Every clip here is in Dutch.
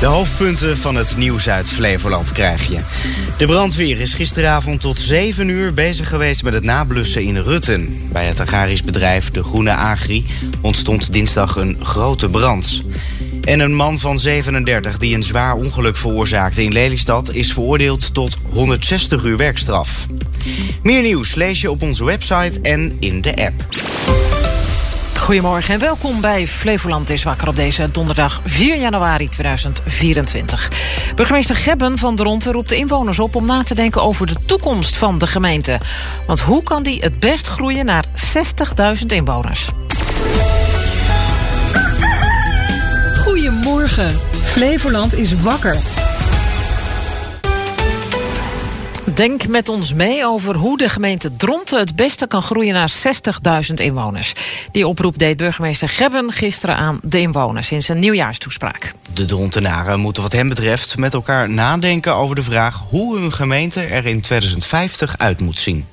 De hoofdpunten van het nieuws uit Flevoland krijg je. De brandweer is gisteravond tot 7 uur bezig geweest met het nablussen in Rutten. Bij het agrarisch bedrijf De Groene Agri ontstond dinsdag een grote brand. En een man van 37 die een zwaar ongeluk veroorzaakte in Lelystad... is veroordeeld tot 160 uur werkstraf. Meer nieuws lees je op onze website en in de app. Goedemorgen en welkom bij Flevoland is wakker op deze donderdag 4 januari 2024. Burgemeester Gebben van Dronten roept de inwoners op om na te denken over de toekomst van de gemeente. Want hoe kan die het best groeien naar 60.000 inwoners? Goedemorgen. Flevoland is wakker. Denk met ons mee over hoe de gemeente Dronten het beste kan groeien naar 60.000 inwoners. Die oproep deed burgemeester Gebben gisteren aan de inwoners in zijn nieuwjaarstoespraak. De Drontenaren moeten wat hem betreft met elkaar nadenken over de vraag hoe hun gemeente er in 2050 uit moet zien.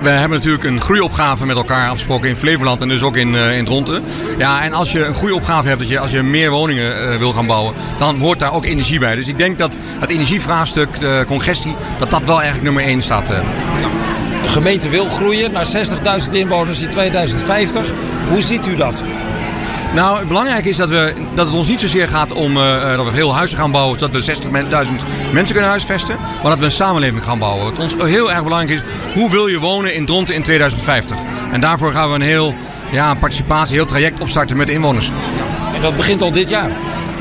We hebben natuurlijk een groeiopgave met elkaar afgesproken in Flevoland en dus ook in, uh, in Dronten. Ja, en als je een groeiopgave hebt, dat je, als je meer woningen uh, wil gaan bouwen, dan hoort daar ook energie bij. Dus ik denk dat het energievraagstuk, de congestie, dat dat wel eigenlijk nummer 1 staat. De gemeente wil groeien naar 60.000 inwoners in 2050. Hoe ziet u dat? Nou, het belangrijke is dat, we, dat het ons niet zozeer gaat om uh, dat we heel huizen gaan bouwen, zodat we 60.000 mensen kunnen huisvesten, maar dat we een samenleving gaan bouwen. Wat ons heel erg belangrijk is, hoe wil je wonen in Dronten in 2050? En daarvoor gaan we een heel ja, participatie, heel traject opstarten met de inwoners. En dat begint al dit jaar?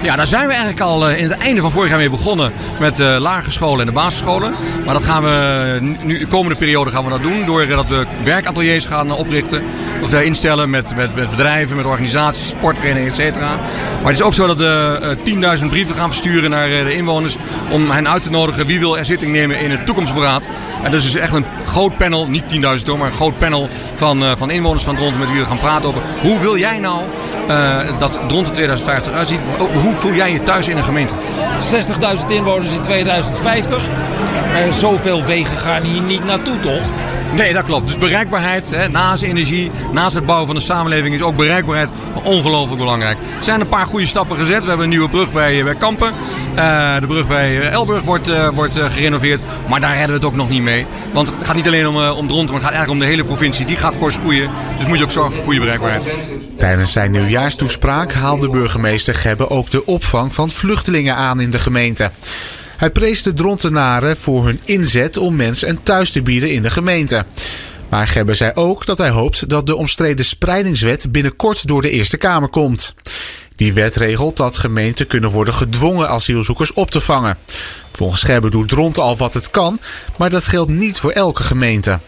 Ja, daar zijn we eigenlijk al in het einde van vorig jaar mee begonnen met uh, lagere scholen en de basisscholen. Maar dat gaan we nu, de komende periode gaan we dat doen doordat we werkateliers gaan oprichten. Of instellen met, met, met bedrijven, met organisaties, sportverenigingen, et cetera. Maar het is ook zo dat we uh, 10.000 brieven gaan versturen naar de inwoners om hen uit te nodigen wie wil er zitting nemen in het toekomstberaad. En dus is echt een groot panel, niet 10.000 hoor, maar een groot panel van, van inwoners van Dronten met wie we gaan praten over hoe wil jij nou dat Dronten 2050 uitziet. Hoe voel jij je thuis in een gemeente? 60.000 inwoners in 2050. En zoveel wegen gaan hier niet naartoe, toch? Nee, dat klopt. Dus bereikbaarheid, hè, naast energie, naast het bouwen van de samenleving, is ook bereikbaarheid ongelooflijk belangrijk. Er zijn een paar goede stappen gezet. We hebben een nieuwe brug bij, bij Kampen. Uh, de brug bij Elburg wordt, wordt gerenoveerd. Maar daar redden we het ook nog niet mee. Want het gaat niet alleen om, om Dronten, maar het gaat eigenlijk om de hele provincie. Die gaat fors groeien. Dus moet je ook zorgen voor goede bereikbaarheid. Tijdens zijn nieuwjaarstoespraak haalde burgemeester Gebbe ook de opvang van vluchtelingen aan in de gemeente. Hij prees de Drontenaren voor hun inzet om mensen een thuis te bieden in de gemeente. Maar Gebbe zei ook dat hij hoopt dat de omstreden spreidingswet binnenkort door de Eerste Kamer komt. Die wet regelt dat gemeenten kunnen worden gedwongen asielzoekers op te vangen. Volgens Gebbe doet Dronten al wat het kan, maar dat geldt niet voor elke gemeente.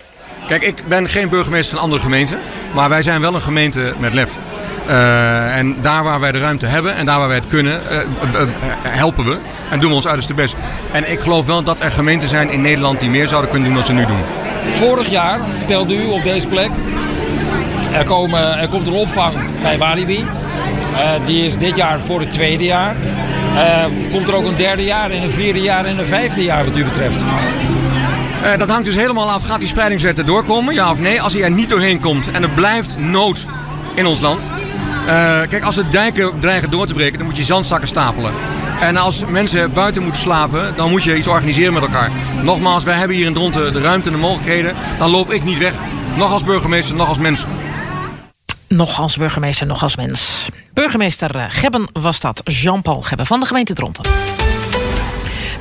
Kijk, ik ben geen burgemeester van andere gemeenten, maar wij zijn wel een gemeente met lef. Uh, en daar waar wij de ruimte hebben en daar waar wij het kunnen, uh, uh, helpen we en doen we ons uiterste best. En ik geloof wel dat er gemeenten zijn in Nederland die meer zouden kunnen doen dan ze nu doen. Vorig jaar vertelde u op deze plek, er, komen, er komt een opvang bij Walibi. die is dit jaar voor het tweede jaar. komt er ook een derde jaar en een vierde jaar en een vijfde jaar wat u betreft? Uh, dat hangt dus helemaal af. Gaat die spreidingswet er doorkomen? Ja of nee? Als hij er niet doorheen komt en er blijft nood in ons land. Uh, kijk, als de dijken dreigen door te breken, dan moet je zandzakken stapelen. En als mensen buiten moeten slapen, dan moet je iets organiseren met elkaar. Nogmaals, wij hebben hier in Dronten de ruimte en de mogelijkheden. Dan loop ik niet weg. Nog als burgemeester, nog als mens. Nog als burgemeester, nog als mens. Burgemeester Gebben was dat, Jean-Paul Gebben van de gemeente Dronten.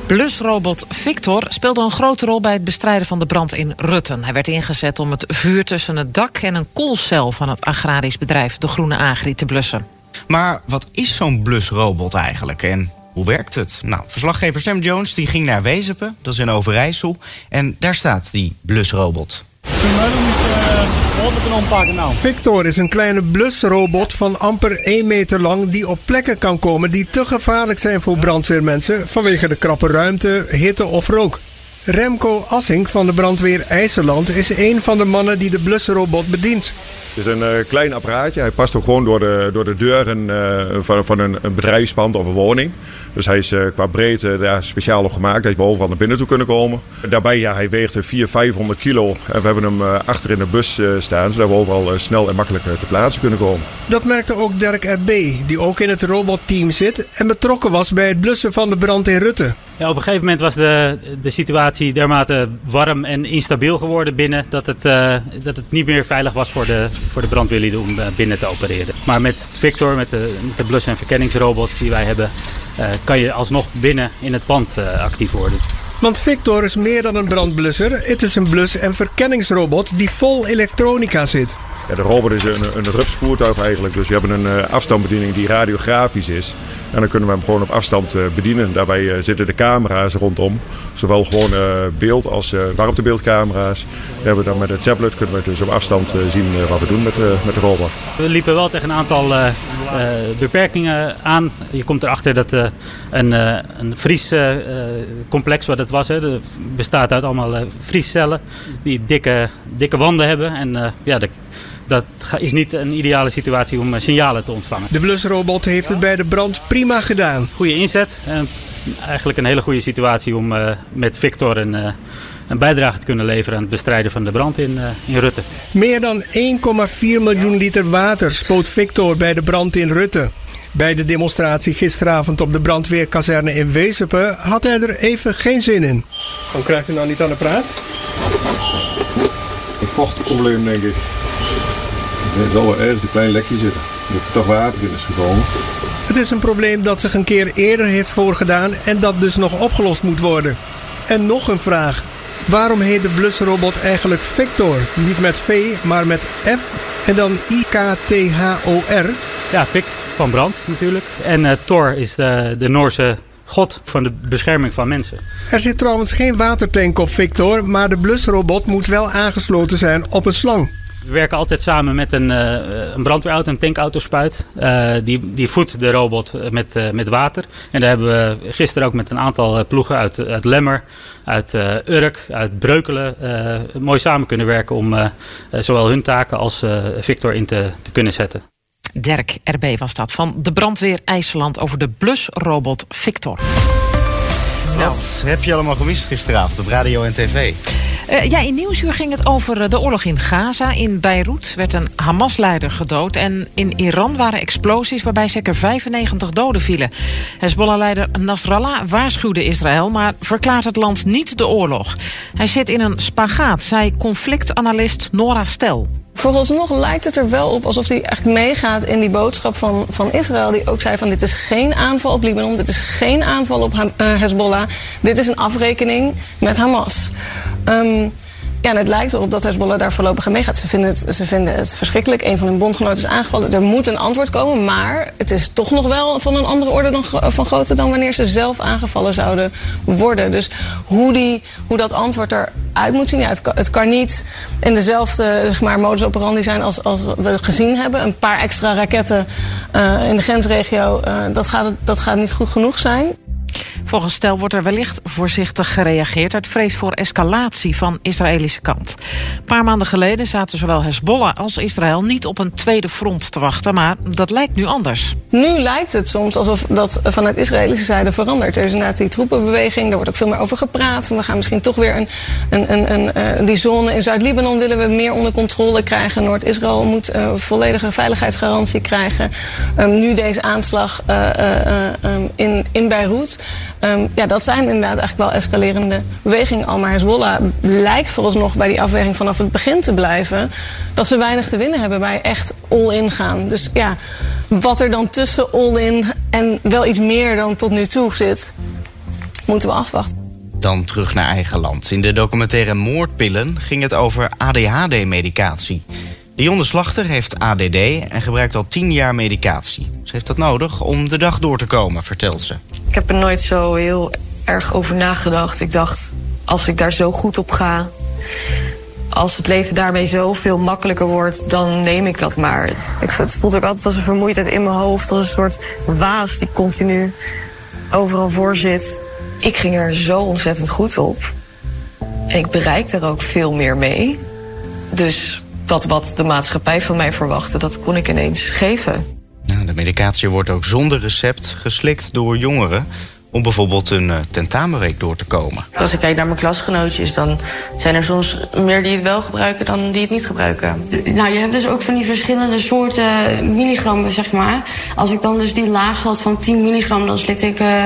Blusrobot Victor speelde een grote rol bij het bestrijden van de brand in Rutten. Hij werd ingezet om het vuur tussen het dak en een koelcel van het agrarisch bedrijf De Groene Agri te blussen. Maar wat is zo'n blusrobot eigenlijk en hoe werkt het? Nou, verslaggever Sam Jones die ging naar Wezepen, dat is in Overijssel. En daar staat die blusrobot. Victor is een kleine blusrobot van amper 1 meter lang die op plekken kan komen die te gevaarlijk zijn voor brandweermensen vanwege de krappe ruimte, hitte of rook. Remco Assink van de brandweer IJsseland is een van de mannen die de blusrobot bedient. Het is een uh, klein apparaatje. Hij past ook gewoon door de, door de deuren uh, van, van een, bedrijfspand of een woning. Dus hij is uh, qua breedte daar speciaal op gemaakt dat we overal naar binnen toe kunnen komen. Daarbij, ja, hij weegt 400, 500 kilo. En we hebben hem achter in de bus staan, zodat we overal snel en makkelijk te plaatsen kunnen komen. Dat merkte ook Dirk R.B., die ook in het robotteam zit en betrokken was bij het blussen van de brand in Rutte. Ja, op een gegeven moment was de, de situatie dermate warm en instabiel geworden binnen dat het, dat het niet meer veilig was voor de, voor de brandweerlieden om binnen te opereren. Maar met Victor, met de, met de blus- en verkenningsrobot die wij hebben, uh, kan je alsnog binnen in het pand uh, actief worden. Want Victor is meer dan een brandblusser. Het is een blus- en verkenningsrobot die vol elektronica zit. Ja, de robot is een, een rupsvoertuig eigenlijk. Dus we hebben een uh, afstandsbediening die radiografisch is. En dan kunnen we hem gewoon op afstand uh, bedienen. Daarbij uh, zitten de camera's rondom. Zowel gewoon beeld als warmtebeeldcamera's. We hebben dan met een tablet kunnen we dus op afstand zien wat we doen met, de robot. We liepen wel tegen een aantal beperkingen aan. Je komt erachter dat een, vriescomplex wat het was. Bestaat uit allemaal vriescellen die dikke, dikke wanden hebben. En ja, de dat is niet een ideale situatie om signalen te ontvangen. De blusrobot heeft het bij de brand prima gedaan. Goede inzet en eigenlijk een hele goede situatie om uh, met Victor een, uh, een bijdrage te kunnen leveren aan het bestrijden van de brand in, uh, in Rutte. Meer dan 1,4 miljoen liter water spoot Victor bij de brand in Rutte. Bij de demonstratie gisteravond op de brandweerkazerne in Wezepen had hij er even geen zin in. Waarom krijgt u nou niet aan de praat? Een vochtprobleem denk ik. Er zal wel ergens een klein lekje zitten. Dat er toch water in is gekomen. Het is een probleem dat zich een keer eerder heeft voorgedaan en dat dus nog opgelost moet worden. En nog een vraag. Waarom heet de blusrobot eigenlijk Victor? Niet met V, maar met F en dan I-K-T-H-O-R? Ja, Vic van brand natuurlijk. En uh, Thor is de, de Noorse god van de bescherming van mensen. Er zit trouwens geen watertank op Victor, maar de blusrobot moet wel aangesloten zijn op een slang. We werken altijd samen met een, uh, een brandweerauto, een tankautospuit. Uh, die, die voedt de robot met, uh, met water. En daar hebben we gisteren ook met een aantal ploegen uit, uit Lemmer, uit Urk, uit Breukelen mooi samen kunnen werken om zowel hun taken als Victor in te, te kunnen zetten. Dirk RB was dat van de brandweer IJsland over de blusrobot Victor. Wat heb je allemaal gemist gisteravond op radio en tv? Uh, ja, in Nieuwsuur ging het over de oorlog in Gaza. In Beirut werd een Hamas-leider gedood. En in Iran waren explosies waarbij zeker 95 doden vielen. Hezbollah-leider Nasrallah waarschuwde Israël... maar verklaart het land niet de oorlog. Hij zit in een spagaat, zei conflictanalist Nora Stel. Vooralsnog lijkt het er wel op alsof hij echt meegaat in die boodschap van, van Israël. Die ook zei van dit is geen aanval op Libanon, dit is geen aanval op uh, Hezbollah. Dit is een afrekening met Hamas. Um, ja, en het lijkt erop dat Hezbollah daar voorlopig aan meegaat. Ze vinden, het, ze vinden het verschrikkelijk. Een van hun bondgenoten is aangevallen. Er moet een antwoord komen. Maar het is toch nog wel van een andere orde dan, van grootte dan wanneer ze zelf aangevallen zouden worden. Dus hoe, die, hoe dat antwoord eruit moet zien. Ja, het, het kan niet in dezelfde zeg maar, modus operandi zijn als, als we gezien hebben. Een paar extra raketten uh, in de grensregio. Uh, dat, gaat, dat gaat niet goed genoeg zijn. Volgens Stel wordt er wellicht voorzichtig gereageerd... uit vrees voor escalatie van Israëlische kant. Een paar maanden geleden zaten zowel Hezbollah als Israël... niet op een tweede front te wachten, maar dat lijkt nu anders. Nu lijkt het soms alsof dat vanuit Israëlische zijde verandert. Er is inderdaad die troepenbeweging, daar wordt ook veel meer over gepraat. We gaan misschien toch weer een, een, een, een die zone in Zuid-Libanon... willen we meer onder controle krijgen. Noord-Israël moet uh, volledige veiligheidsgarantie krijgen. Um, nu deze aanslag uh, um, in, in Beirut... Um, ja, dat zijn inderdaad eigenlijk wel escalerende bewegingen al. Maar Hezbollah lijkt vooralsnog bij die afweging vanaf het begin te blijven... dat ze weinig te winnen hebben bij echt all-in gaan. Dus ja, wat er dan tussen all-in en wel iets meer dan tot nu toe zit... moeten we afwachten. Dan terug naar eigen land. In de documentaire Moordpillen ging het over ADHD-medicatie. Dionne Slachter heeft ADD en gebruikt al tien jaar medicatie. Ze heeft dat nodig om de dag door te komen, vertelt ze. Ik heb er nooit zo heel erg over nagedacht. Ik dacht, als ik daar zo goed op ga... als het leven daarmee zoveel makkelijker wordt, dan neem ik dat maar. Ik, het voelt ook altijd als een vermoeidheid in mijn hoofd. Als een soort waas die continu overal voor zit. Ik ging er zo ontzettend goed op. En ik bereik er ook veel meer mee. Dus dat wat de maatschappij van mij verwachtte, dat kon ik ineens geven. Nou, de medicatie wordt ook zonder recept geslikt door jongeren om bijvoorbeeld een uh, tentamenweek door te komen. Als ik kijk naar mijn klasgenootjes, dan zijn er soms meer die het wel gebruiken dan die het niet gebruiken. Nou, je hebt dus ook van die verschillende soorten milligrammen, zeg maar. Als ik dan dus die laag zat van 10 milligram, dan slikte ik uh,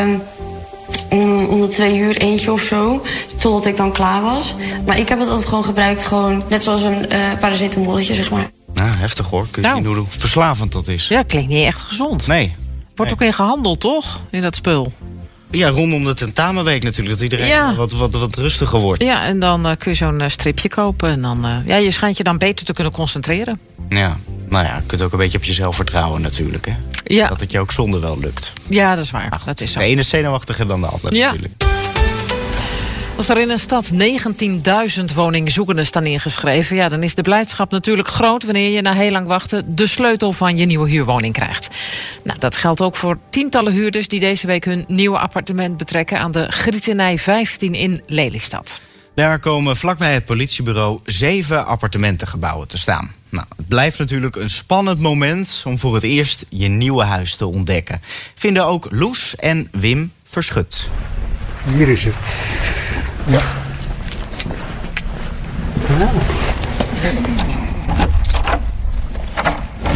om, om de twee uur eentje of zo. Totdat ik dan klaar was. Maar ik heb het altijd gewoon gebruikt, gewoon net zoals een uh, paracetamolletje, zeg maar. Nou, heftig hoor. Kun je nou. zien hoe verslavend dat is? Ja, klinkt niet echt gezond. Nee. Wordt nee. ook in gehandeld, toch? In dat spul. Ja, rondom de tentamenweek natuurlijk. Dat iedereen Ja. wat, wat, wat rustiger wordt. Ja, en dan eh, kun je zo'n eh, stripje kopen. En dan, eh, ja, je schijnt je dan beter te kunnen concentreren. Ja. Nou ja, je kunt ook een beetje op jezelf vertrouwen natuurlijk. Hè? Ja. Dat het je ook zonder wel lukt. Ja, dat is waar. dat is zo. De ene is zenuwachtiger dan de andere Ja. natuurlijk. Als er in een stad 19.000 woningzoekenden staan ingeschreven... Ja, dan is de blijdschap natuurlijk groot wanneer je na heel lang wachten... de sleutel van je nieuwe huurwoning krijgt. Nou, dat geldt ook voor tientallen huurders... die deze week hun nieuwe appartement betrekken... aan de Grietenij 15 in Lelystad. Daar komen vlakbij het politiebureau zeven appartementengebouwen te staan. Nou, het blijft natuurlijk een spannend moment om voor het eerst je nieuwe huis te ontdekken. Vinden ook Loes en Wim Verschut. Hier is het. Ja.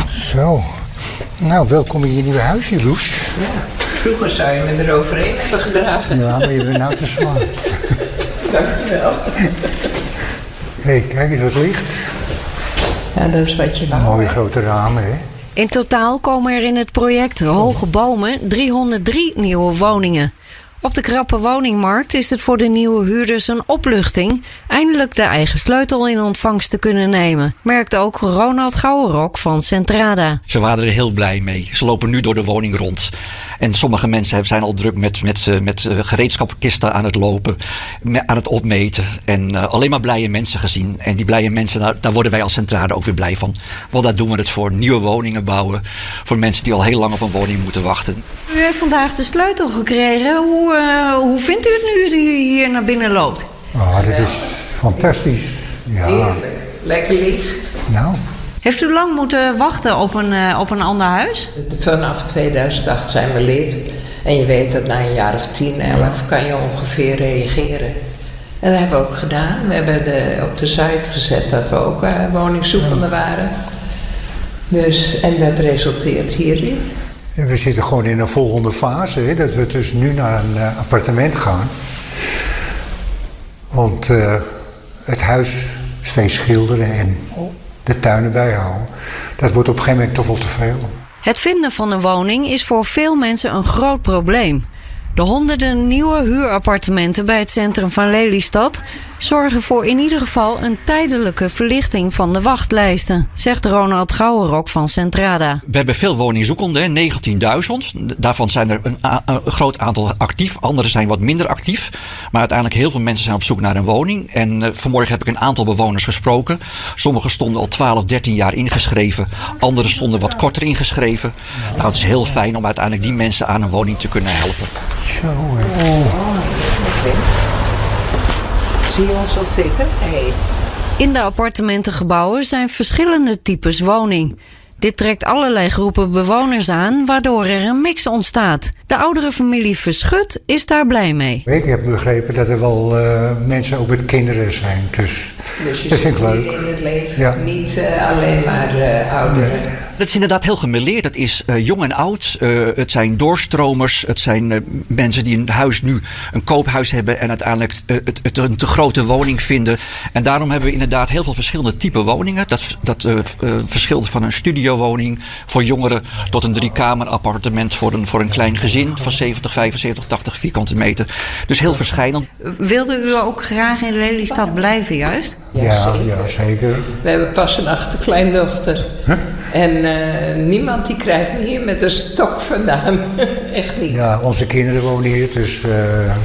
Zo. Nou, welkom in je nieuwe huisje, Loes. Vroeger zou je me eroverheen hebben gedragen. Ja, maar je bent nou te zwaar. Dankjewel. Hé, hey, kijk eens wat licht. Ja, dat is wat je wou. Mooie grote ramen, hè? In totaal komen er in het project Hoge Bomen 303 nieuwe woningen. Op de krappe woningmarkt is het voor de nieuwe huurders een opluchting eindelijk de eigen sleutel in ontvangst te kunnen nemen, merkt ook Ronald Gouwenrok van Centrada. Ze waren er heel blij mee. Ze lopen nu door de woning rond. En sommige mensen zijn al druk met, met, met eh, gereedschapkisten aan het lopen, aan het opmeten. En eh, alleen maar blije mensen gezien. En die blije mensen, daar, daar worden wij als Centrada ook weer blij van. Want daar doen we het voor. Nieuwe woningen bouwen. Voor mensen die al heel lang op een woning moeten wachten. U heeft vandaag de sleutel gekregen. Hoe, eh, hoe vindt u het nu dat u hier naar binnen loopt? Ah, dit is fantastisch. Ja. Lekker licht. Nou, Heeft u lang moeten wachten op een, eh, op een ander huis? Vanaf 2008 zijn we lid. En je weet dat na een jaar of 10, 11 kan je ongeveer reageren. En dat hebben we ook gedaan. We hebben de, op de site gezet dat we ook eh, woningzoekende waren. Dus, en dat resulteert hierin. en we zitten gewoon in een volgende fase. Hè, dat we dus nu naar een eh, appartement gaan. Want eh, het huis steeds schilderen en de tuinen bijhouden. Dat wordt op een gegeven moment toch wel te veel. Het vinden van een woning is voor veel mensen een groot probleem. De honderden nieuwe huurappartementen bij het centrum van Lelystad zorgen voor in ieder geval een tijdelijke verlichting van de wachtlijsten, zegt Ronald Gouwenrok van Centrada. We hebben veel woningzoekenden, hè, 19.000. Daarvan zijn er een, groot aantal actief. Anderen zijn wat minder actief. Maar uiteindelijk heel veel mensen zijn op zoek naar een woning. En eh, vanmorgen heb ik een aantal bewoners gesproken. Sommigen stonden al 12, 13 jaar ingeschreven. Anderen stonden wat korter ingeschreven. Nou, het is heel fijn om uiteindelijk die mensen aan een woning te kunnen helpen. Zo, hè. Zie je ons wel zitten? Hey. In de appartementengebouwen zijn verschillende types woning. Dit trekt allerlei groepen bewoners aan, waardoor er een mix ontstaat. De oudere familie Verschut is daar blij mee. Ik heb begrepen dat er wel eh, mensen ook met kinderen zijn. Dus, Dus je dat vind ik leuk. in het leven, Ja. niet eh, alleen maar eh, ouderen. Het is inderdaad heel gemêleerd. Het is eh, jong en oud. Eh, het zijn doorstromers. Het zijn eh, mensen die een huis nu, een koophuis hebben en uiteindelijk het, het een te grote woning vinden. En daarom hebben we inderdaad heel veel verschillende type woningen. Dat, dat eh, eh, verschilt van een studiowoning voor jongeren tot een driekamer appartement voor een, voor een klein gezin van 70, 75, 80 vierkante meter. Dus heel verschillend. Wilde u ook graag in Lelystad blijven juist? Ja, ja, zeker. We hebben pas een achterkleindochter. En eh, niemand die krijgt me hier met een stok vandaan. Echt niet. Ja, onze kinderen wonen hier, dus... eh,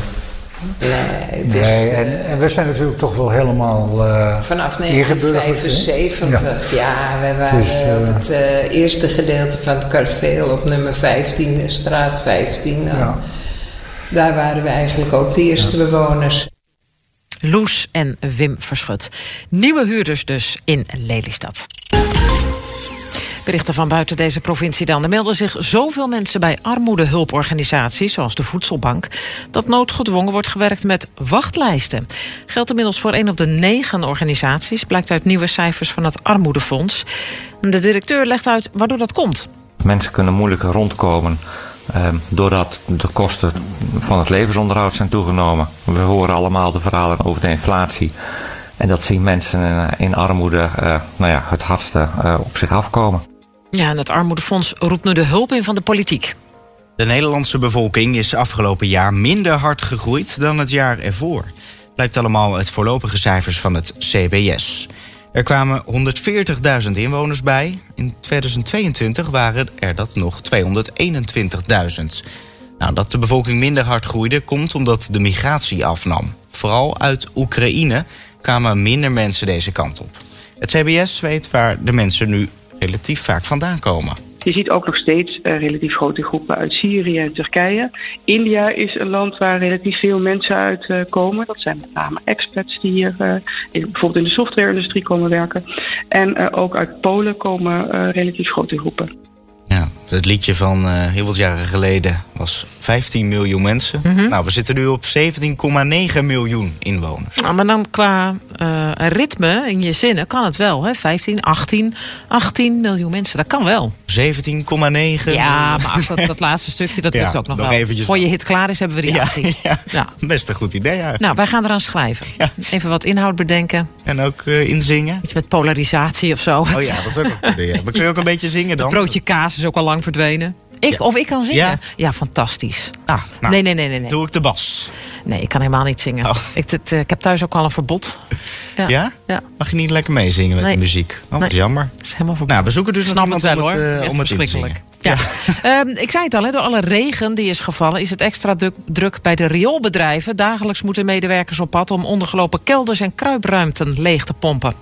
Nee, nee, en, en we zijn natuurlijk toch wel helemaal eh Vanaf ingeburgerd, hè? 1975, ja. we waren Dus, eh, op het eh, eerste gedeelte van het Karveel op nummer 15, straat 15. Nou, Daar waren we eigenlijk ook de eerste bewoners. Loes en Wim Verschut. Nieuwe huurders dus in Lelystad. Berichten van buiten deze provincie dan. Er melden zich zoveel mensen bij armoedehulporganisaties, zoals de Voedselbank, dat noodgedwongen wordt gewerkt met wachtlijsten. Geldt inmiddels voor één op de negen organisaties, blijkt uit nieuwe cijfers van het Armoedefonds. De directeur legt uit waardoor dat komt. Mensen kunnen moeilijker rondkomen. Eh, doordat de kosten van het levensonderhoud zijn toegenomen. We horen allemaal de verhalen over de inflatie. En dat zien mensen in, in armoede uh, nou ja, het hardste uh, op zich afkomen. Ja, en het Armoedefonds roept nu de hulp in van de politiek. De Nederlandse bevolking is afgelopen jaar minder hard gegroeid dan het jaar ervoor. Blijkt allemaal uit voorlopige cijfers van het CBS. Er kwamen 140.000 inwoners bij. In 2022 waren er dat nog 221.000. Nou, dat de bevolking minder hard groeide komt omdat de migratie afnam. Vooral uit Oekraïne kwamen minder mensen deze kant op. Het CBS weet waar de mensen nu relatief vaak vandaan komen. Je ziet ook nog steeds uh, relatief grote groepen uit Syrië en Turkije. India is een land waar relatief veel mensen uit uh, komen. Dat zijn met name expats die hier in, bijvoorbeeld in de softwareindustrie komen werken. En ook uit Polen komen relatief grote groepen. Het liedje van heel wat jaren geleden was 15 miljoen mensen. Mhm. Nou, we zitten nu op 17,9 miljoen inwoners. Nou, maar dan qua uh, ritme in je zinnen kan het wel. Hè? 15, 18, 18 miljoen mensen. Dat kan wel. 17,9. Ja, maar ach, dat, dat laatste stukje, dat Ja, lukt ook nog, nog wel. eventjes Voor je hit klaar is, hebben we die Ja, 18. ja. Best een goed idee eigenlijk. Nou, wij gaan eraan schrijven. Even wat inhoud bedenken. En ook uh, inzingen. Iets met polarisatie of zo. Oh ja, dat is ook een goed idee. Maar kun je ook een beetje zingen dan? Het broodje kaas is ook al lang verdwenen. Ik, Ja. Of ik kan zingen? Ja? Ja, fantastisch. Ah, nou, nee, nee, nee, nee, nee. Doe ik de bas. Nee, ik kan helemaal niet zingen. Ik, het, eh, ik heb thuis ook al een verbod. Ja? Ja? Ja. Mag je niet lekker meezingen met Nee. de muziek? Oh, wat Nee. jammer. Dat is helemaal Nou, we zoeken dus nog iemand het wel, om hoor. het, Het eh, om het verschrikkelijk. Ja. Ehm, ik zei het al, hè, door alle regen die is gevallen... is het extra druk, druk bij de rioolbedrijven. Dagelijks moeten medewerkers op pad... om ondergelopen kelders en kruipruimten leeg te pompen.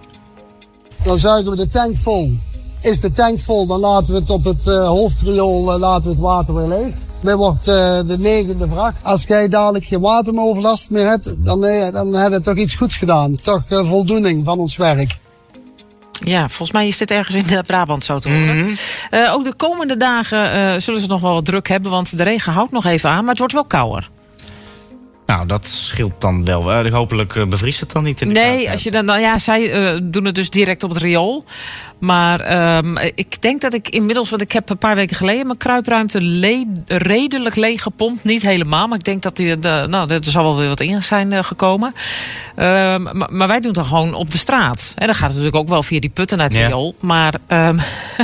Dan zuigen we de tank vol. Is de tank vol, dan laten we het op het eh, hoofdriool eh, laten we het water weer leeg. Dan wordt eh, de negende vraag. Als jij dadelijk geen wateroverlast meer hebt, dan, eh, dan heb je toch iets goeds gedaan. Het is toch voldoening van ons werk. Ja, volgens mij is dit ergens in Brabant zo te horen. Eh, ook de komende dagen eh, zullen ze nog wel wat druk hebben... want de regen houdt nog even aan, maar het wordt wel kouder. Nou, dat scheelt dan wel. Hopelijk bevriest het dan niet in de Nee, als je dan, nou ja, zij doen het dus direct op het riool. Maar ehm, ik denk dat ik inmiddels, want ik heb een paar weken geleden mijn kruipruimte le- redelijk leeg gepompt. Niet helemaal, maar ik denk dat die, de, nou, er zal wel weer wat in zijn eh, gekomen. Ehm, maar, maar wij doen het dan gewoon op de straat. En dan gaat het natuurlijk ook wel via die putten naar het Ja. riool. Maar ehm,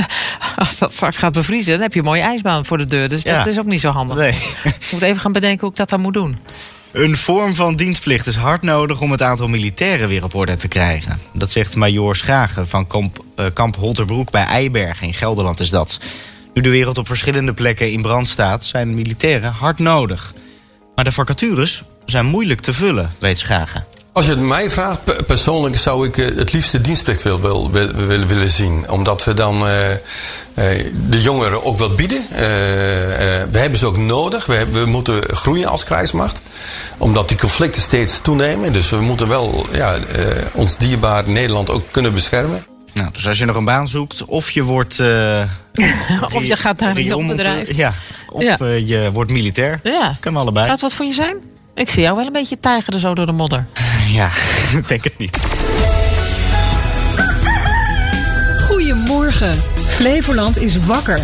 als dat straks gaat bevriezen, dan heb je een mooie ijsbaan voor de deur. Dus Ja. dat is ook niet zo handig. Nee. Ik moet even gaan bedenken hoe ik dat dan moet doen. Een vorm van dienstplicht is hard nodig om het aantal militairen weer op orde te krijgen. Dat zegt Major Schagen van kamp, eh, kamp Holterbroek bij Eibergen in Gelderland is dat. Nu de wereld op verschillende plekken in brand staat, zijn militairen hard nodig. Maar de vacatures zijn moeilijk te vullen, weet Schagen. Als je het mij vraagt, pe- persoonlijk zou ik eh, het liefst de dienstplicht wil, wil, wil- willen, zien. Omdat we dan eh, eh, de jongeren ook wat bieden. Eh, eh, we hebben ze ook nodig. We, hebben- we moeten groeien als krijgsmacht. Omdat die conflicten steeds toenemen. Dus we moeten wel ja, eh, ons dierbaar Nederland ook kunnen beschermen. Nou, dus als je nog een baan zoekt, of je wordt. eh, Of je gaat naar een rioolmonteur, bedrijf. Ja, of Ja. je wordt militair. Ja. Kunnen allebei. Zou het wat voor je zijn? Ik zie jou wel een beetje tijgeren zo door de modder. Ja, ik denk het niet. Goedemorgen. Flevoland is wakker.